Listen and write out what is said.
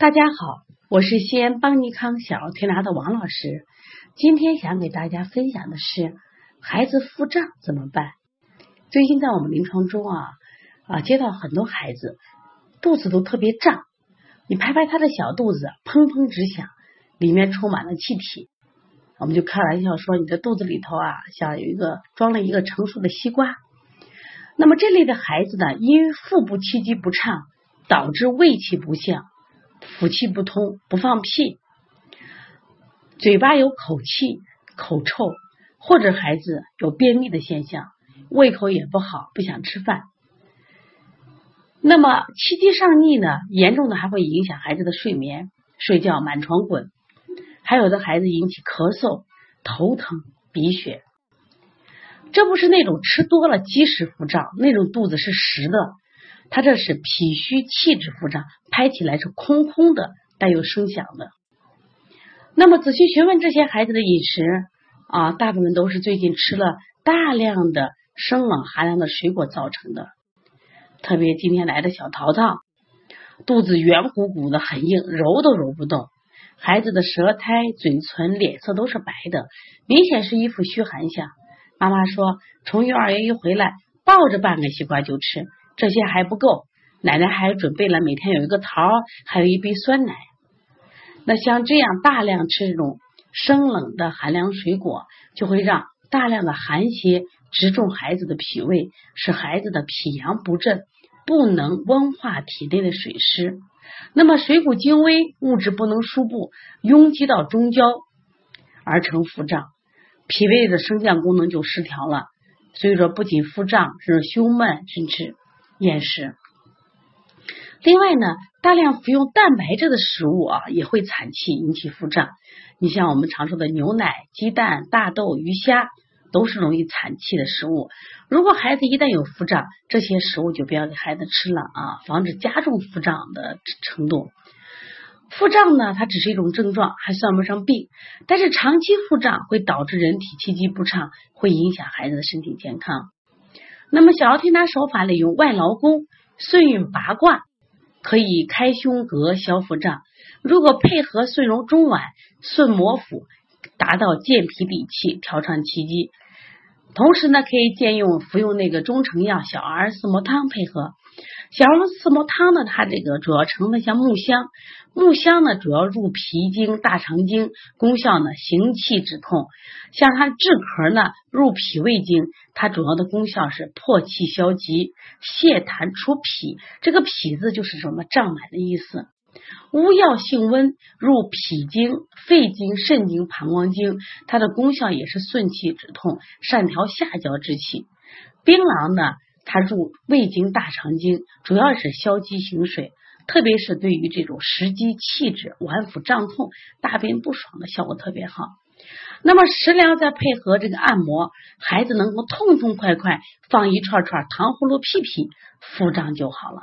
大家好，我是西安邦尼康小儿推拿的王老师。今天想给大家分享的是孩子腹胀怎么办？最近在我们临床中啊啊，接到很多孩子肚子都特别胀，你拍拍他的小肚子，砰砰直响，里面充满了气体。我们就开玩笑说，你的肚子里头啊，像有一个装了一个成熟的西瓜。那么这类的孩子呢，因为腹部气机不畅，导致胃气不降。腹气不通，不放屁，嘴巴有口气、口臭，或者孩子有便秘的现象，胃口也不好，不想吃饭。那么气机上逆呢，严重的还会影响孩子的睡眠，睡觉满床滚，还有的孩子引起咳嗽、头疼、鼻血。这不是那种吃多了积食腹胀，那种肚子是实的。他这是脾虚气滞腹胀，拍起来是空空的，带有声响的。那么仔细询问这些孩子的饮食啊，大部分都是最近吃了大量的生冷寒凉的水果造成的。特别今天来的小淘淘，肚子圆鼓鼓的，很硬，揉都揉不动。孩子的舌苔、嘴唇、脸色都是白的，明显是一副虚寒相。妈妈说，从幼儿园一回来，抱着半个西瓜就吃。这些还不够，奶奶还准备了每天有一个桃，还有一杯酸奶。那像这样大量吃这种生冷的寒凉水果，就会让大量的寒邪直中孩子的脾胃，使孩子的脾阳不振，不能温化体内的水湿。那么水谷精微，物质不能输布，拥积到中焦，而成腹胀，脾胃的升降功能就失调了。所以说，不仅腹胀，是胸闷，甚至。厌食。另外呢，大量服用蛋白质的食物啊，也会产气，引起腹胀。你像我们常说的牛奶、鸡蛋、大豆、鱼虾，都是容易产气的食物。如果孩子一旦有腹胀，这些食物就不要给孩子吃了啊，防止加重腹胀的程度。腹胀呢，它只是一种症状，还算不上病。但是长期腹胀会导致人体气机不畅，会影响孩子的身体健康。那么小儿推拿手法里用外劳宫、顺运八卦，可以开胸膈消腹胀。如果配合顺揉中脘、顺摩腹，达到健脾理气、调畅气机。同时呢，可以借用服用那个中成药小儿四磨汤配合。小儿四磨汤呢，它这个主要成分像木香，木香呢主要入脾经、大肠经，功效呢行气止痛；像它治咳呢入脾胃经，它主要的功效是破气消积、泻痰除痞。这个痞字就是什么胀满的意思。乌药性温，入脾经、肺经、肾经、膀胱经，它的功效也是顺气止痛、善调下焦之气。槟榔呢？它入胃经、大肠经，主要是消积行水，特别是对于这种食积气滞、脘腹胀痛、大便不爽的效果特别好。那么食疗再配合这个按摩，孩子能够痛痛快快放一串串糖葫芦屁屁，腹胀就好了。